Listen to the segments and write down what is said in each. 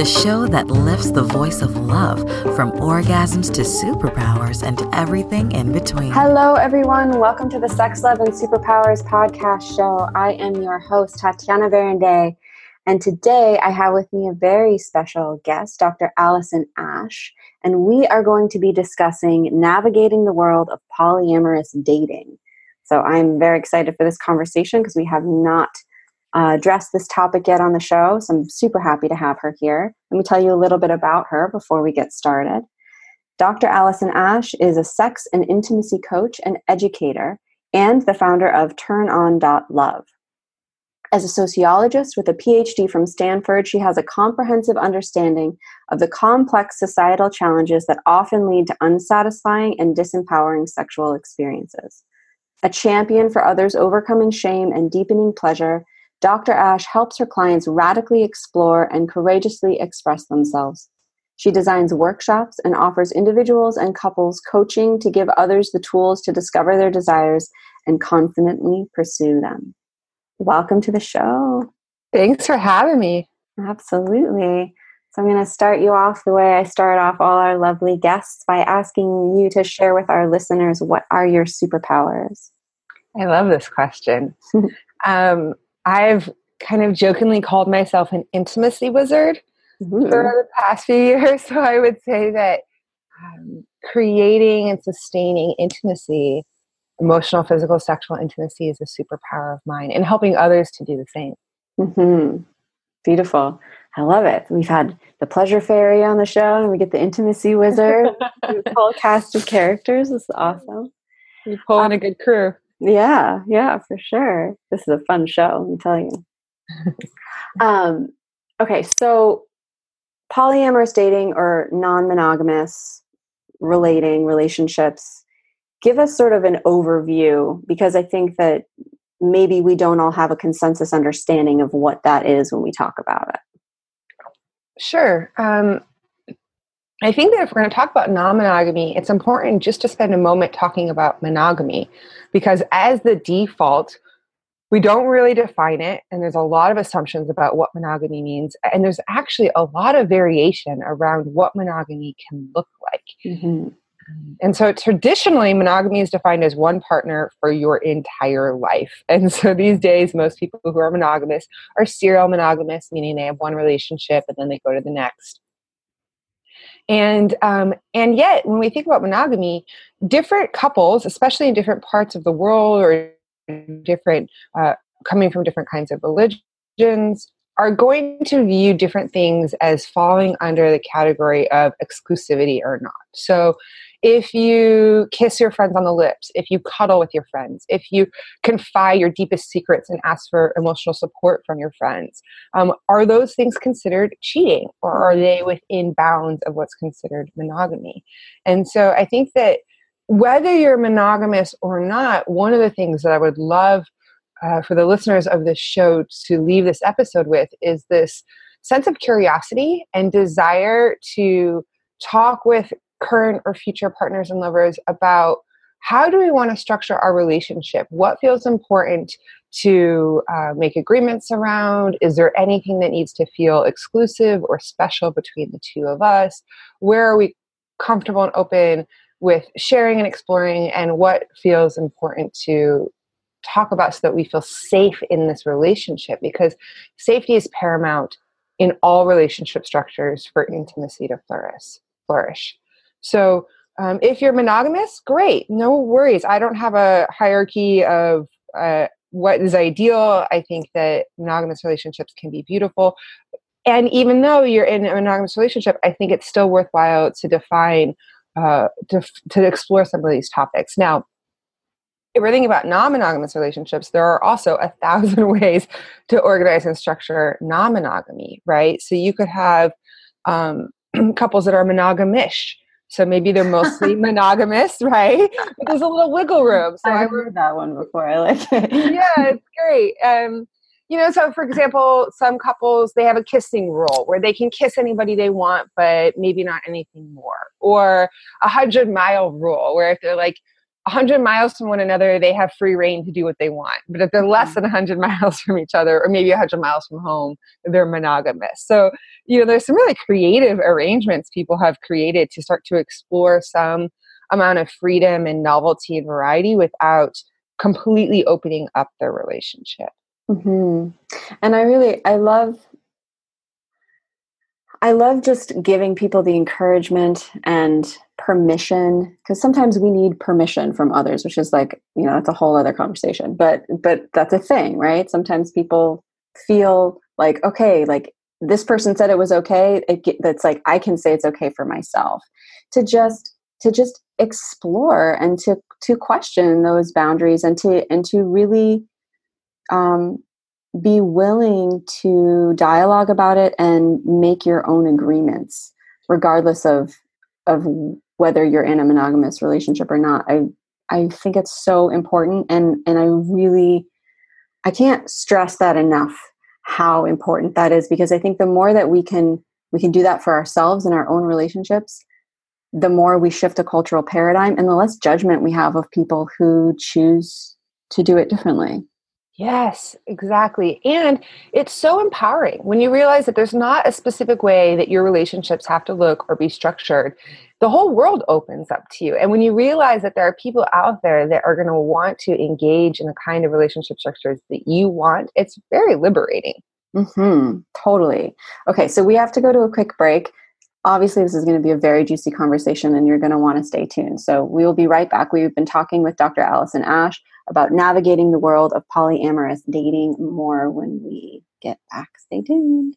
the show that lifts the voice of love from orgasms to superpowers and everything in between. Hello, everyone. Welcome to the Sex, Love, and Superpowers podcast show. I am your host, Tatiana Berindei. And today I have with me a very special guest, Dr. Alison Ash. And we are going to be discussing navigating the world of polyamorous dating. So I'm very excited for this conversation because we have not uh, addressed this topic yet on the show. So I'm super happy to have her here. Let me tell you a little bit about her before we get started. Dr. Alison Ash is a sex and intimacy coach and educator and the founder of TurnOn.love. As a sociologist with a PhD from Stanford, she has a comprehensive understanding of the complex societal challenges that often lead to unsatisfying and disempowering sexual experiences. A champion for others overcoming shame and deepening pleasure, Dr. Ash helps her clients radically explore and courageously express themselves. She designs workshops and offers individuals and couples coaching to give others the tools to discover their desires and confidently pursue them. Welcome to the show. Thanks for having me. Absolutely. So, I'm going to start you off the way I start off all our lovely guests by asking you to share with our listeners what are your superpowers? I love this question. um, I've kind of jokingly called myself an intimacy wizard Ooh. for the past few years. So, I would say that um, creating and sustaining intimacy, emotional, physical, sexual intimacy is a superpower of mine and helping others to do the same. Mm-hmm. Beautiful. I love it. We've had the pleasure fairy on the show, and we get the intimacy wizard. whole cast of characters. This is awesome. You pull in um, a good crew. Yeah, yeah, for sure. This is a fun show. I'm telling you. um, okay, so polyamorous dating or non-monogamous relating relationships. Give us sort of an overview because I think that maybe we don't all have a consensus understanding of what that is when we talk about it. Sure. Um, I think that if we're going to talk about non monogamy, it's important just to spend a moment talking about monogamy because, as the default, we don't really define it, and there's a lot of assumptions about what monogamy means. And there's actually a lot of variation around what monogamy can look like. Mm-hmm. And so traditionally, monogamy is defined as one partner for your entire life. And so these days, most people who are monogamous are serial monogamous, meaning they have one relationship and then they go to the next. And um, and yet, when we think about monogamy, different couples, especially in different parts of the world or different, uh, coming from different kinds of religions, are going to view different things as falling under the category of exclusivity or not. So if you kiss your friends on the lips, if you cuddle with your friends, if you confide your deepest secrets and ask for emotional support from your friends, um, are those things considered cheating or are they within bounds of what's considered monogamy? And so I think that whether you're monogamous or not, one of the things that I would love uh, for the listeners of this show to leave this episode with is this sense of curiosity and desire to talk with current or future partners and lovers about how do we want to structure our relationship? What feels important to uh, make agreements around? Is there anything that needs to feel exclusive or special between the two of us? Where are we comfortable and open with sharing and exploring? And what feels important to talk about so that we feel safe in this relationship? Because safety is paramount in all relationship structures for intimacy to flourish. flourish. So um, if you're monogamous, great, no worries. I don't have a hierarchy of uh, what is ideal. I think that monogamous relationships can be beautiful. And even though you're in a monogamous relationship, I think it's still worthwhile to define, uh, to, to explore some of these topics. Now, if we're thinking about non-monogamous relationships, there are also a thousand ways to organize and structure non-monogamy, right? So you could have um, couples that are monogamish, so maybe they're mostly monogamous, right? But there's a little wiggle room. So I've heard that one before. I like it. yeah, it's great. Um, you know, so for example, some couples they have a kissing rule where they can kiss anybody they want, but maybe not anything more, or a hundred mile rule where if they're like 100 miles from one another, they have free reign to do what they want. But if they're less mm-hmm. than 100 miles from each other, or maybe 100 miles from home, they're monogamous. So, you know, there's some really creative arrangements people have created to start to explore some amount of freedom and novelty and variety without completely opening up their relationship. Mm-hmm. And I really, I love I love just giving people the encouragement and permission because sometimes we need permission from others which is like you know that's a whole other conversation. But but that's a thing right? Sometimes people feel like okay like this person said it was okay it, that's like i can say it's okay for myself. To just to just explore and to to question those boundaries and to and to really um be willing to dialogue about it and make your own agreements regardless of of whether you're in a monogamous relationship or not i i think it's so important and and i really i can't stress that enough how important that is because i think the more that we can we can do that for ourselves in our own relationships the more we shift a cultural paradigm and the less judgment we have of people who choose to do it differently Yes, exactly. And it's so empowering when you realize that there's not a specific way that your relationships have to look or be structured. The whole world opens up to you. And when you realize that there are people out there that are going to want to engage in the kind of relationship structures that you want, it's very liberating. Mm-hmm. Totally. Okay, so we have to go to a quick break. Obviously, this is going to be a very juicy conversation, and you're going to want to stay tuned. So, we will be right back. We've been talking with Dr. Alison Ash about navigating the world of polyamorous dating more when we get back. Stay tuned.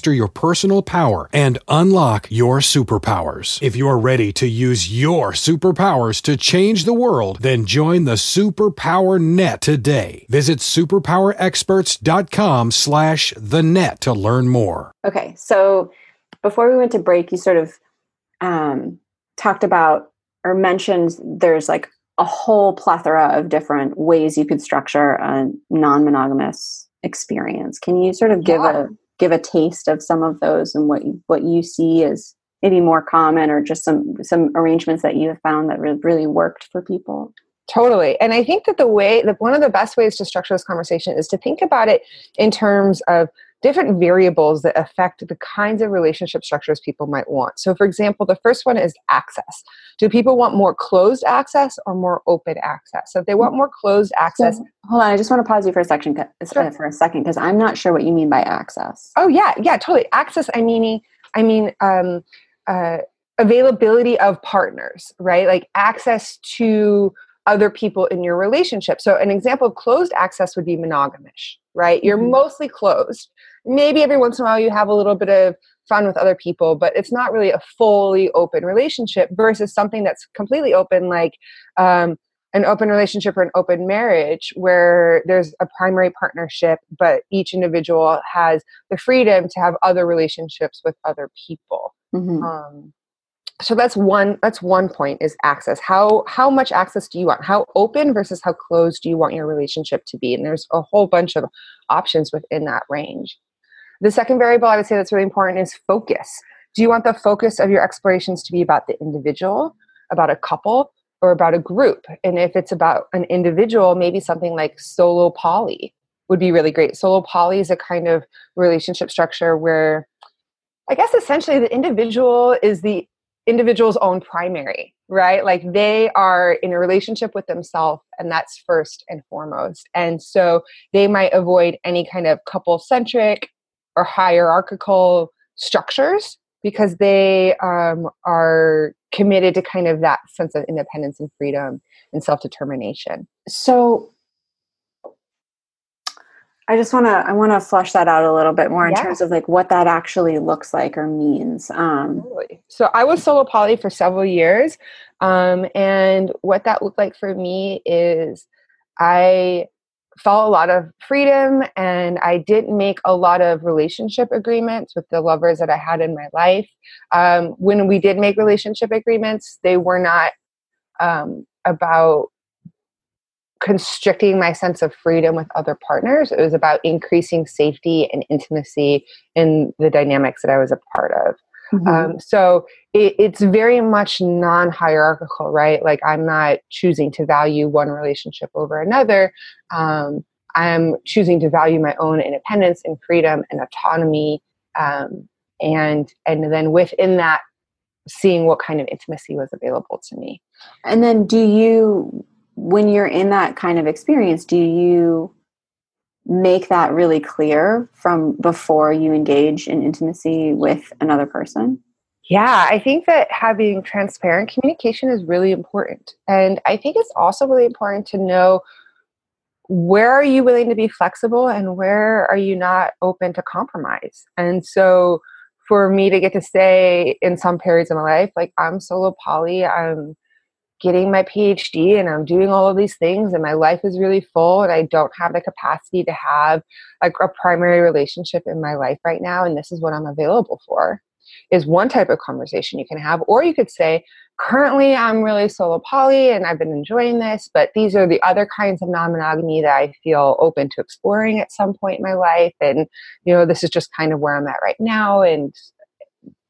master your personal power and unlock your superpowers. If you're ready to use your superpowers to change the world, then join the Superpower Net today. Visit superpowerexperts.com slash the net to learn more. Okay, so before we went to break, you sort of um, talked about or mentioned there's like a whole plethora of different ways you could structure a non-monogamous experience. Can you sort of give yeah. a give a taste of some of those and what you, what you see is maybe more common or just some some arrangements that you have found that really worked for people. Totally. And i think that the way that one of the best ways to structure this conversation is to think about it in terms of different variables that affect the kinds of relationship structures people might want. So, for example, the first one is access. Do people want more closed access or more open access? So, if they want more closed access, so, hold on, I just want to pause you for a second, sure. for a second, because I'm not sure what you mean by access. Oh yeah, yeah, totally. Access. I mean, I mean, um, uh, availability of partners, right? Like access to other people in your relationship. So, an example of closed access would be monogamish, right? You're mm-hmm. mostly closed maybe every once in a while you have a little bit of fun with other people, but it's not really a fully open relationship versus something that's completely open, like um, an open relationship or an open marriage where there's a primary partnership, but each individual has the freedom to have other relationships with other people. Mm-hmm. Um, so that's one that's one point is access how how much access do you want how open versus how closed do you want your relationship to be and there's a whole bunch of options within that range the second variable I would say that's really important is focus. Do you want the focus of your explorations to be about the individual, about a couple, or about a group? And if it's about an individual, maybe something like solo poly would be really great. Solo poly is a kind of relationship structure where I guess essentially the individual is the individual's own primary, right? Like they are in a relationship with themselves, and that's first and foremost. And so they might avoid any kind of couple centric or hierarchical structures because they um, are committed to kind of that sense of independence and freedom and self determination. So, I just want to I want to flush that out a little bit more in Yeah. terms of like what that actually looks like or means. Um, So I was solo poly for several years. Um, and what that looked like for me is I felt a lot of freedom and I didn't make a lot of relationship agreements with the lovers that I had in my life. Um, when we did make relationship agreements, they were not um, about constricting my sense of freedom with other partners. It was about increasing safety and intimacy in the dynamics that I was a part of. Mhm. Um, so it, it's very much non hierarchical, right? Like I'm not choosing to value one relationship over another. Um, I'm choosing to value my own independence and freedom and autonomy. Um, and, and then within that, seeing what kind of intimacy was available to me. and then do you when you're in that kind of experience, do you make that really clear from before you engage in intimacy with another person? Yeah, I think that having transparent communication is really important. And I think it's also really important to know where are you willing to be flexible and where are you not open to compromise. And so for me to get to say in some periods of my life, like I'm solo poly, I'm getting my PhD and I'm doing all of these things and my life is really full and I don't have the capacity to have like a primary relationship in my life right now and this is what I'm available for is one type of conversation you can have. Or you could say currently I'm really solo poly and I've been enjoying this but these are the other kinds of non-monogamy that I feel open to exploring at some point in my life and you know this is just kind of where I'm at right now and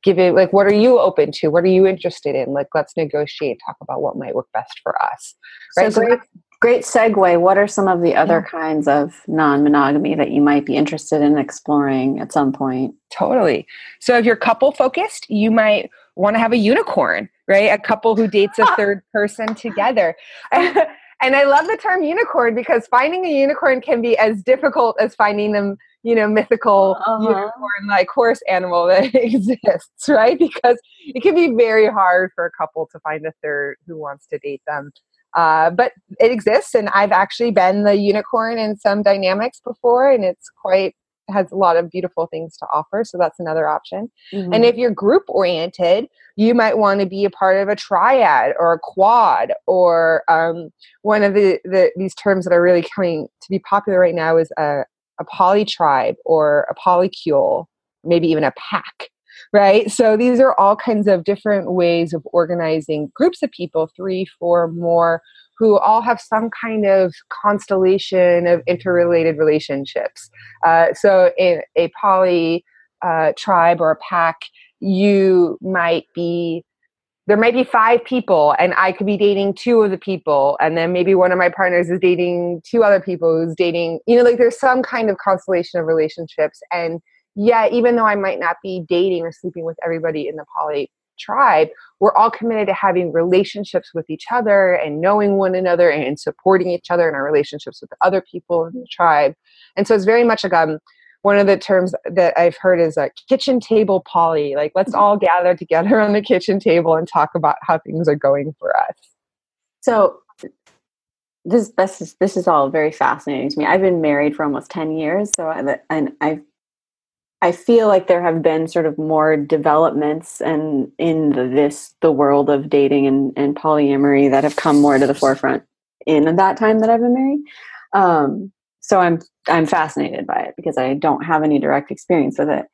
give it like what are you open to what are you interested in like let's negotiate talk about what might work best for us right So so great, great segue. What are some of the other kinds of non-monogamy that you might be interested in exploring at some point? Totally. So if you're couple focused, you might want to have a unicorn, right? A couple who dates a third person together. and I love the term unicorn because finding a unicorn can be as difficult as finding them, you know, mythical Uh-huh. unicorn like horse animal that exists, right? Because it can be very hard for a couple to find a third who wants to date them. Uh, but it exists, and I've actually been the unicorn in some dynamics before, and it's quite has a lot of beautiful things to offer. So that's another option. Mm-hmm. And if you're group oriented, you might want to be a part of a triad or a quad or um, one of the, the these terms that are really coming to be popular right now is a, a poly tribe or a polycule, maybe even a pack. Right. So these are all kinds of different ways of organizing groups of people, three, four, more, who all have some kind of constellation of interrelated relationships. Uh, so in a poly uh, tribe or a pack, you might be there might be five people and i could be dating two of the people and then maybe one of my partners is dating two other people who's dating you know like there's some kind of constellation of relationships. And yeah even though i might not be dating or sleeping with everybody in the poly tribe we're all committed to having relationships with each other and knowing one another and supporting each other in our relationships with other people in the tribe. And so it's very much like um one of the terms that I've heard is a kitchen table poly. Like, let's all gather together on the kitchen table and talk about how things are going for us. So this this is this is all very fascinating to me. I've been married for almost ten years, so I, and I I feel like there have been sort of more developments and in the, this the world of dating and, and polyamory that have come more to the forefront in that time that I've been married. Um, so I'm I'm fascinated by it because I don't have any direct experience with it.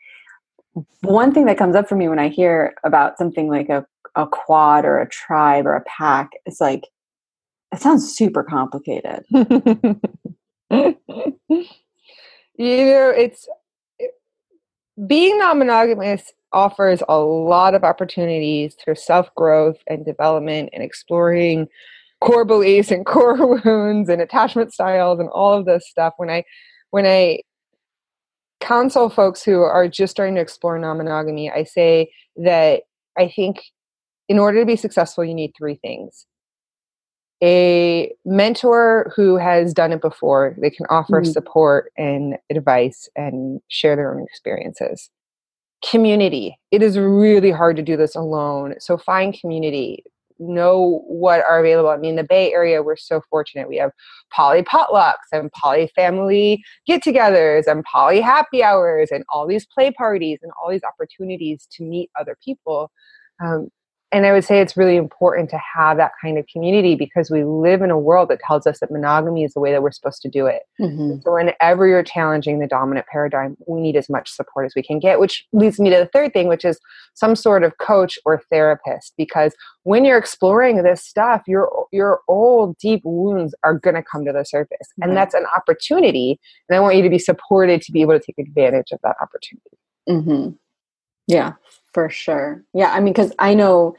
One thing that comes up for me when I hear about something like a, a quad or a tribe or a pack, it's like it sounds super complicated. you know, it's being non monogamous offers a lot of opportunities for self growth and development and exploring core beliefs and core wounds and attachment styles and all of this stuff. When i when i counsel folks who are just starting to explore non-monogamy i say that i think in order to be successful you need three things. A mentor who has done it before they can offer Mhm. support and advice and share their own experiences. Community. It is really hard to do this alone. So find community know what are available. I mean, the Bay Area, we're so fortunate. We have poly potlucks and poly family get togethers and poly happy hours and all these play parties and all these opportunities to meet other people. Um, and I would say it's really important to have that kind of community because we live in a world that tells us that monogamy is the way that we're supposed to do it. Mm-hmm. So, whenever you're challenging the dominant paradigm, we need as much support as we can get, which leads me to the third thing, which is some sort of coach or therapist. Because when you're exploring this stuff, your, your old deep wounds are going to come to the surface. Mm-hmm. And that's an opportunity. And I want you to be supported to be able to take advantage of that opportunity. Mm-hmm. Yeah, for sure. Yeah, I mean cuz I know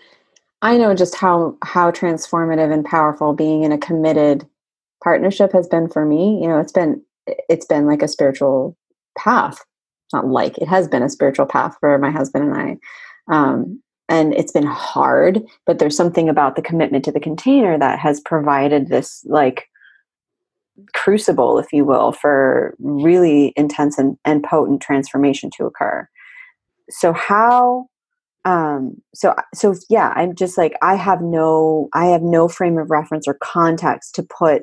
I know just how how transformative and powerful being in a committed partnership has been for me. You know, it's been it's been like a spiritual path. Not like it has been a spiritual path for my husband and I. Um, and it's been hard, but there's something about the commitment to the container that has provided this like crucible, if you will, for really intense and, and potent transformation to occur so how um so so yeah i'm just like i have no i have no frame of reference or context to put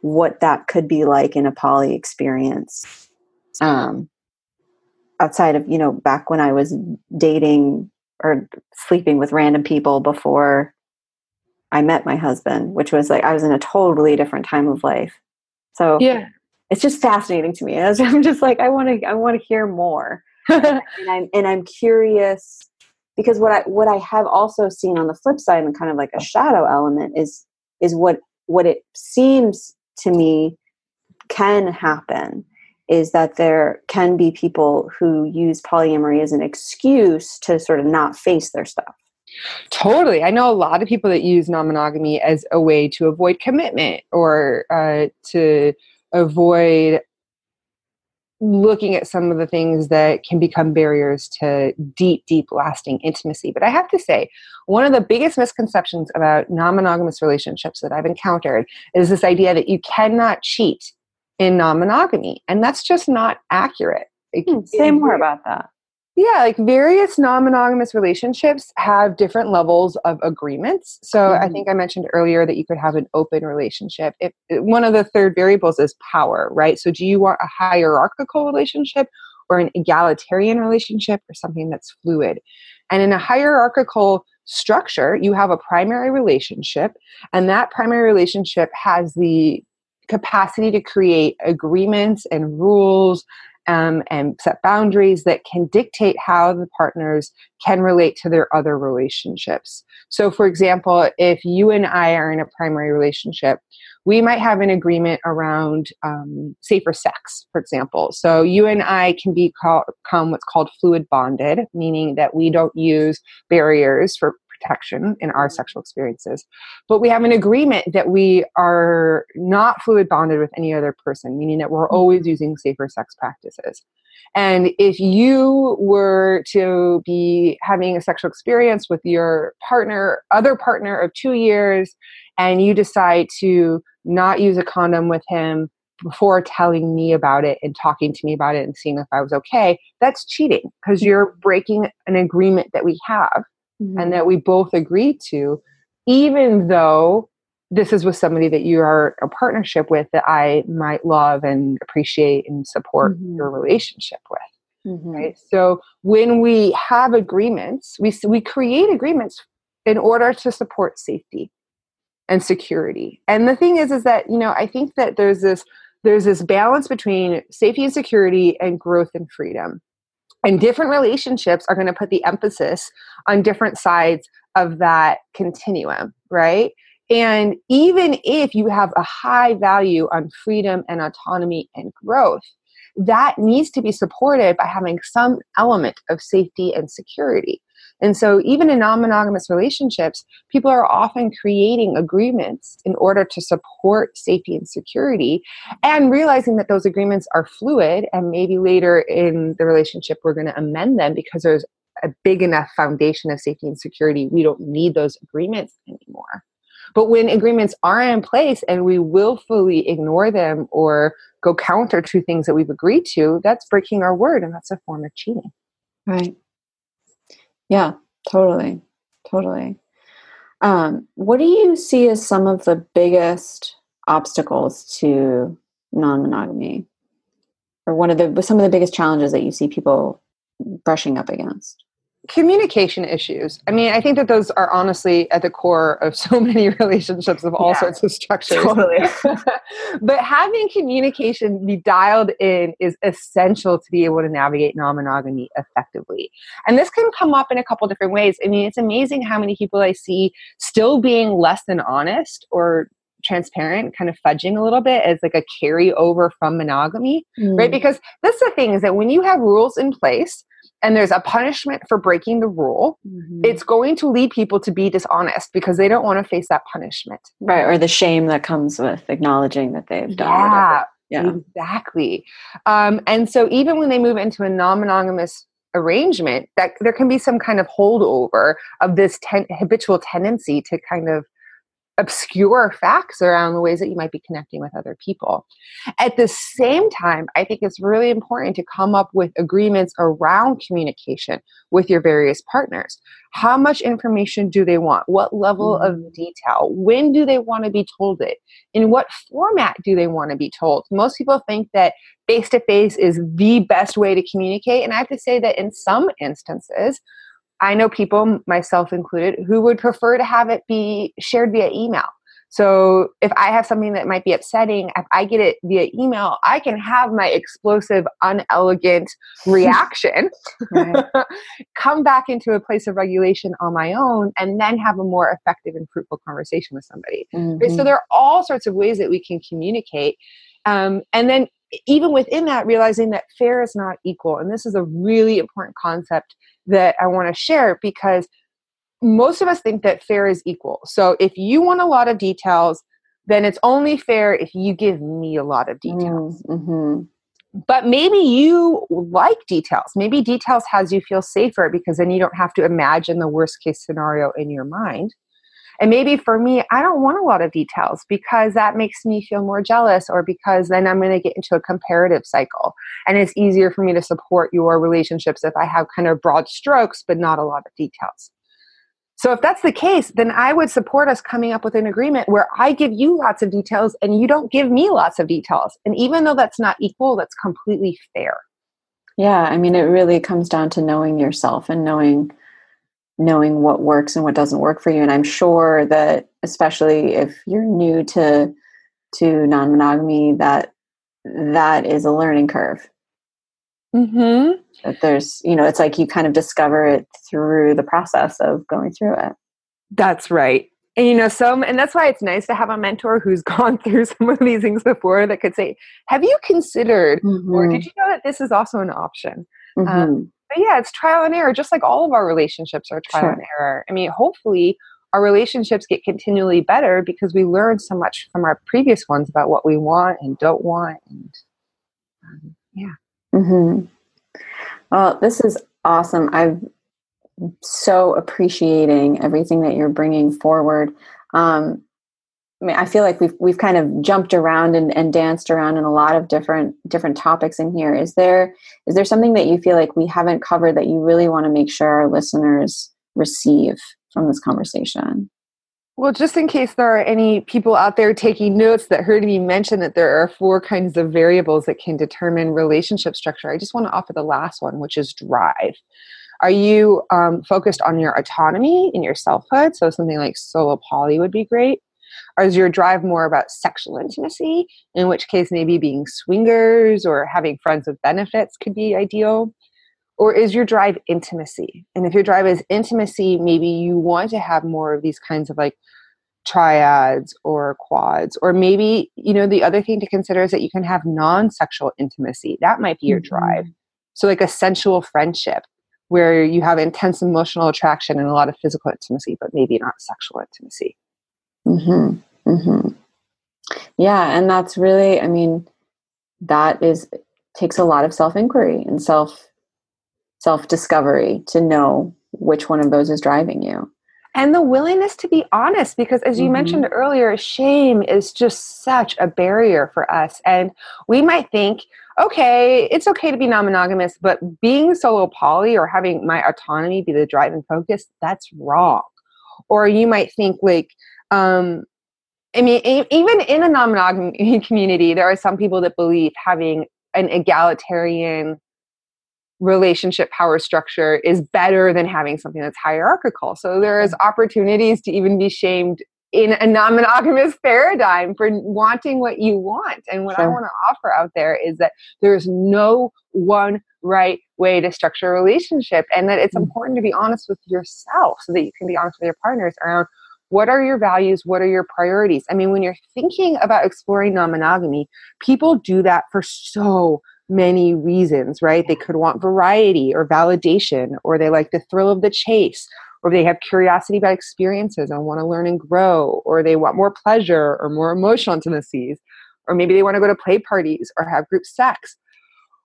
what that could be like in a poly experience um outside of you know back when i was dating or sleeping with random people before i met my husband which was like i was in a totally different time of life. So yeah. it's just fascinating to me. I'm just like i want to i want to hear more and I'm and I'm curious because what I what I have also seen on the flip side and kind of like a shadow element is is what what it seems to me can happen is that there can be people who use polyamory as an excuse to sort of not face their stuff. Totally. I know a lot of people that use non monogamy as a way to avoid commitment or uh, to avoid looking at some of the things that can become barriers to deep, deep, lasting intimacy. But I have to say, one of the biggest misconceptions about non monogamous relationships that I've encountered is this idea that you cannot cheat in non monogamy. And that's just not accurate. Hmm, say more about that. Yeah, like various non monogamous relationships have different levels of agreements. So mm-hmm. I think I mentioned earlier that you could have an open relationship. If one of the third variables is power, right? So do you want a hierarchical relationship or an egalitarian relationship or something that's fluid? And in a hierarchical structure, you have a primary relationship, and that primary relationship has the capacity to create agreements and rules um, and set boundaries that can dictate how the partners can relate to their other relationships. So, for example, if you and I are in a primary relationship, we might have an agreement around um, safer sex, for example. So, you and I can become what's called fluid bonded, meaning that we don't use barriers for protection in our sexual experiences. But we have an agreement that we are not fluid bonded with any other person, meaning that we're mm-hmm. always using safer sex practices. And if you were to be having a sexual experience with your partner, other partner of two years, and you decide to not use a condom with him before telling me about it and talking to me about it and seeing if I was okay, that's cheating because mm-hmm. you're breaking an agreement that we have mm-hmm. and that we both agree to, even though this is with somebody that you are a partnership with that I might love and appreciate and support mm-hmm. your relationship with. Mm-hmm. Right. So when we have agreements, we we create agreements in order to support safety and security. And the thing is, is that you know I think that there's this there's this balance between safety and security and growth and freedom and different relationships are going to put the emphasis on different sides of that continuum right? And even if you have a high value on freedom and autonomy and growth that needs to be supported by having some element of safety and security and so, even in non monogamous relationships, people are often creating agreements in order to support safety and security and realizing that those agreements are fluid. And maybe later in the relationship, we're going to amend them because there's a big enough foundation of safety and security. We don't need those agreements anymore. But when agreements are in place and we willfully ignore them or go counter to things that we've agreed to, that's breaking our word and that's a form of cheating. Right. Yeah, totally. Totally. Um, what do you see as some of the biggest obstacles to non-monogamy, or one of the some of the biggest challenges that you see people brushing up against? Communication issues. I mean, I think that those are honestly at the core of so many relationships of all yeah, sorts of structures. Totally. but having communication be dialed in is essential to be able to navigate non monogamy effectively. And this can come up in a couple different ways. I mean, it's amazing how many people I see still being less than honest or transparent, kind of fudging a little bit as like a carryover from monogamy, mm. right? Because that's the thing is that when you have rules in place, and there's a punishment for breaking the rule, mm-hmm. it's going to lead people to be dishonest because they don't want to face that punishment. Right. Or the shame that comes with acknowledging that they've done yeah, Yeah. Exactly. Um, and so even when they move into a non monogamous arrangement, that there can be some kind of holdover of this ten- habitual tendency to kind of obscure facts around the ways that you might be connecting with other people. At the same time, I think it's really important to come up with agreements around communication with your various partners. How much information do they want? What level mm-hmm. of detail? When do they want to be told it? In what format do they want to be told? Most people think that face to face is the best way to communicate. And I have to say that in some instances, I know people, myself included, who would prefer to have it be shared via email. So if I have something that might be upsetting, if I get it via email, I can have my explosive, unelegant reaction come back into a place of regulation on my own and then have a more effective and fruitful conversation with somebody. Mm-hmm. So there are all sorts of ways that we can communicate. Um, and then even within that, realizing that fair is not equal. And this is a really important concept that I want to share because most of us think that fair is equal. So if you want a lot of details, then it's only fair if you give me a lot of details. Mm, mm-hmm. But maybe you like details. Maybe details has you feel safer because then you don't have to imagine the worst case scenario in your mind. And maybe for me, I don't want a lot of details because that makes me feel more jealous, or because then I'm going to get into a comparative cycle. And it's easier for me to support your relationships if I have kind of broad strokes, but not a lot of details. So if that's the case, then I would support us coming up with an agreement where I give you lots of details and you don't give me lots of details. And even though that's not equal, that's completely fair. Yeah, I mean, it really comes down to knowing yourself and knowing knowing what works and what doesn't work for you and i'm sure that especially if you're new to to non-monogamy that that is a learning curve mm-hmm. that there's you know it's like you kind of discover it through the process of going through it that's right and you know some and that's why it's nice to have a mentor who's gone through some of these things before that could say have you considered mm-hmm. or did you know that this is also an option um, mm-hmm. um, but yeah, it's trial and error, just like all of our relationships are trial sure. and error. I mean, hopefully our relationships get continually better because we learn so much from our previous ones about what we want and don't want. And um, yeah. Mm-hmm. Well, this is awesome. I'm so appreciating everything that you're bringing forward. Um, I mean, I feel like we've we've kind of jumped around and, and danced around in a lot of different different topics in here. Is there is there something that you feel like we haven't covered that you really want to make sure our listeners receive from this conversation? Well, just in case there are any people out there taking notes that heard me mention that there are four kinds of variables that can determine relationship structure, I just want to offer the last one, which is drive. Are you um, focused on your autonomy and your selfhood? So something like solo poly would be great. Or is your drive more about sexual intimacy, in which case maybe being swingers or having friends with benefits could be ideal? Or is your drive intimacy? And if your drive is intimacy, maybe you want to have more of these kinds of like triads or quads. Or maybe, you know, the other thing to consider is that you can have non sexual intimacy. That might be your mm-hmm. drive. So, like a sensual friendship where you have intense emotional attraction and a lot of physical intimacy, but maybe not sexual intimacy. Mm-hmm. Mm-hmm. Yeah, and that's really, I mean, that is takes a lot of self inquiry and self self discovery to know which one of those is driving you. And the willingness to be honest, because as you mm-hmm. mentioned earlier, shame is just such a barrier for us. And we might think, okay, it's okay to be non monogamous, but being solo poly or having my autonomy be the driving focus, that's wrong or you might think like um I mean, even in a non-monogamy community, there are some people that believe having an egalitarian relationship power structure is better than having something that's hierarchical. So there's opportunities to even be shamed in a non-monogamous paradigm for wanting what you want. And what sure. I want to offer out there is that there's no one right way to structure a relationship and that it's mm-hmm. important to be honest with yourself so that you can be honest with your partners around what are your values? What are your priorities? I mean when you're thinking about exploring non-monogamy people do that for so many reasons right? They could want variety or validation or they like the thrill of the chase or they have curiosity about experiences and want to learn and grow, or they want more pleasure or more emotional intimacies, or maybe they want to go to play parties or have group sex.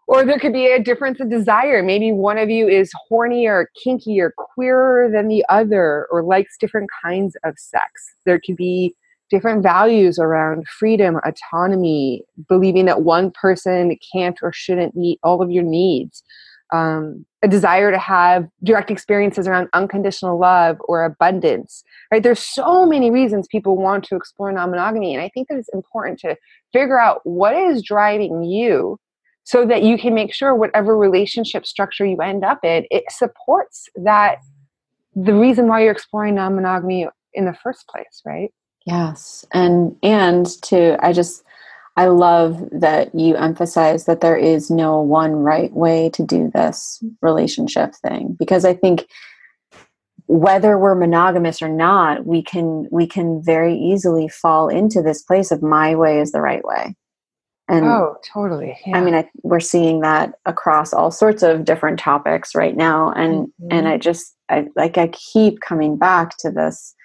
Or there could be a difference of desire. Maybe one of you is hornier, kinkier, queerer than the other, or likes different kinds of sex. There could be different values around freedom, autonomy, believing that one person can't or shouldn't meet all of your needs um, a desire to have direct experiences around unconditional love or abundance right there's so many reasons people want to explore non-monogamy and i think that it's important to figure out what is driving you so that you can make sure whatever relationship structure you end up in it supports that the reason why you're exploring non-monogamy in the first place right yes and and to i just I love that you emphasize that there is no one right way to do this relationship thing because I think whether we're monogamous or not, we can we can very easily fall into this place of my way is the right way. And oh, totally. Yeah. I mean, I, we're seeing that across all sorts of different topics right now, and mm-hmm. and I just I like I keep coming back to this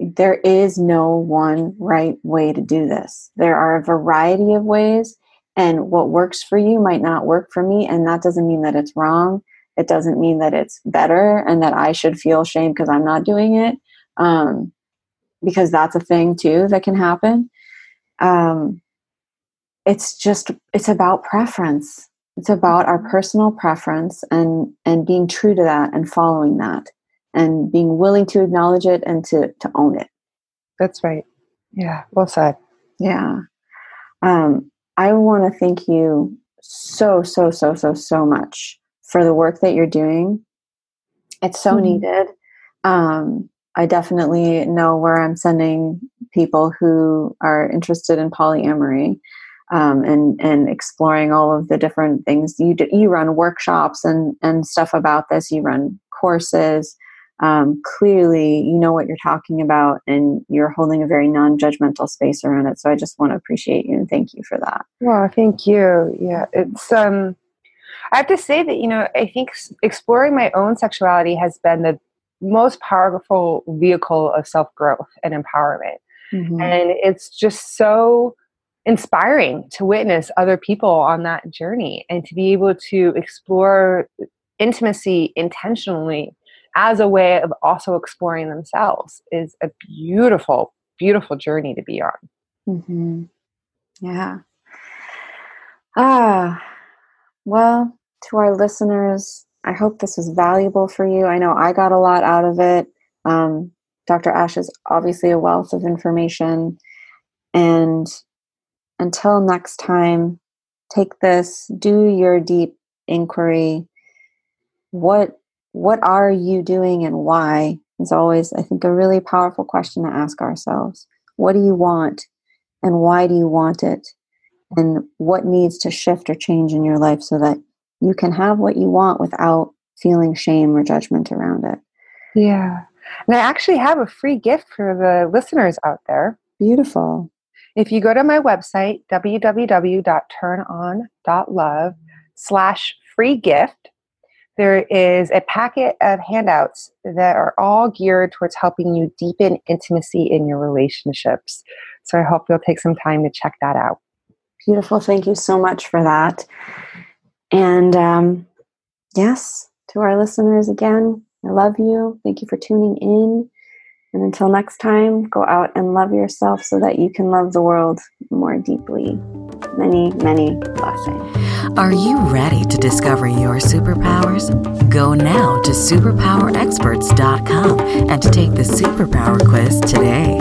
there is no one right way to do this. There are a variety of ways, and what works for you might not work for me, and that doesn't mean that it's wrong. It doesn't mean that it's better and that I should feel shame because I'm not doing it, um, because that's a thing too that can happen. Um, it's just it's about preference. It's about our personal preference and and being true to that and following that and being willing to acknowledge it and to to own it. That's right. Yeah, well said. Yeah. Um, I want to thank you so, so, so, so, so much for the work that you're doing. It's so mm-hmm. needed. Um, I definitely know where I'm sending people who are interested in polyamory um, and and exploring all of the different things. You do, you run workshops and and stuff about this. You run courses um, clearly you know what you're talking about and you're holding a very non-judgmental space around it so i just want to appreciate you and thank you for that well thank you yeah it's um i have to say that you know i think exploring my own sexuality has been the most powerful vehicle of self-growth and empowerment mm-hmm. and it's just so inspiring to witness other people on that journey and to be able to explore intimacy intentionally as a way of also exploring themselves is a beautiful, beautiful journey to be on. Mm-hmm. Yeah. Ah, well, to our listeners, I hope this was valuable for you. I know I got a lot out of it. Um, Dr. Ash is obviously a wealth of information. And until next time, take this, do your deep inquiry. What what are you doing and why is always, I think, a really powerful question to ask ourselves. What do you want and why do you want it? And what needs to shift or change in your life so that you can have what you want without feeling shame or judgment around it? Yeah. And I actually have a free gift for the listeners out there. Beautiful. If you go to my website, www.turnon.love slash free gift, there is a packet of handouts that are all geared towards helping you deepen intimacy in your relationships. So I hope you'll take some time to check that out. Beautiful. Thank you so much for that. And um, yes, to our listeners again, I love you. Thank you for tuning in. And until next time, go out and love yourself so that you can love the world more deeply. Many, many blessings. Are you ready to discover your superpowers? Go now to superpowerexperts.com and take the superpower quiz today.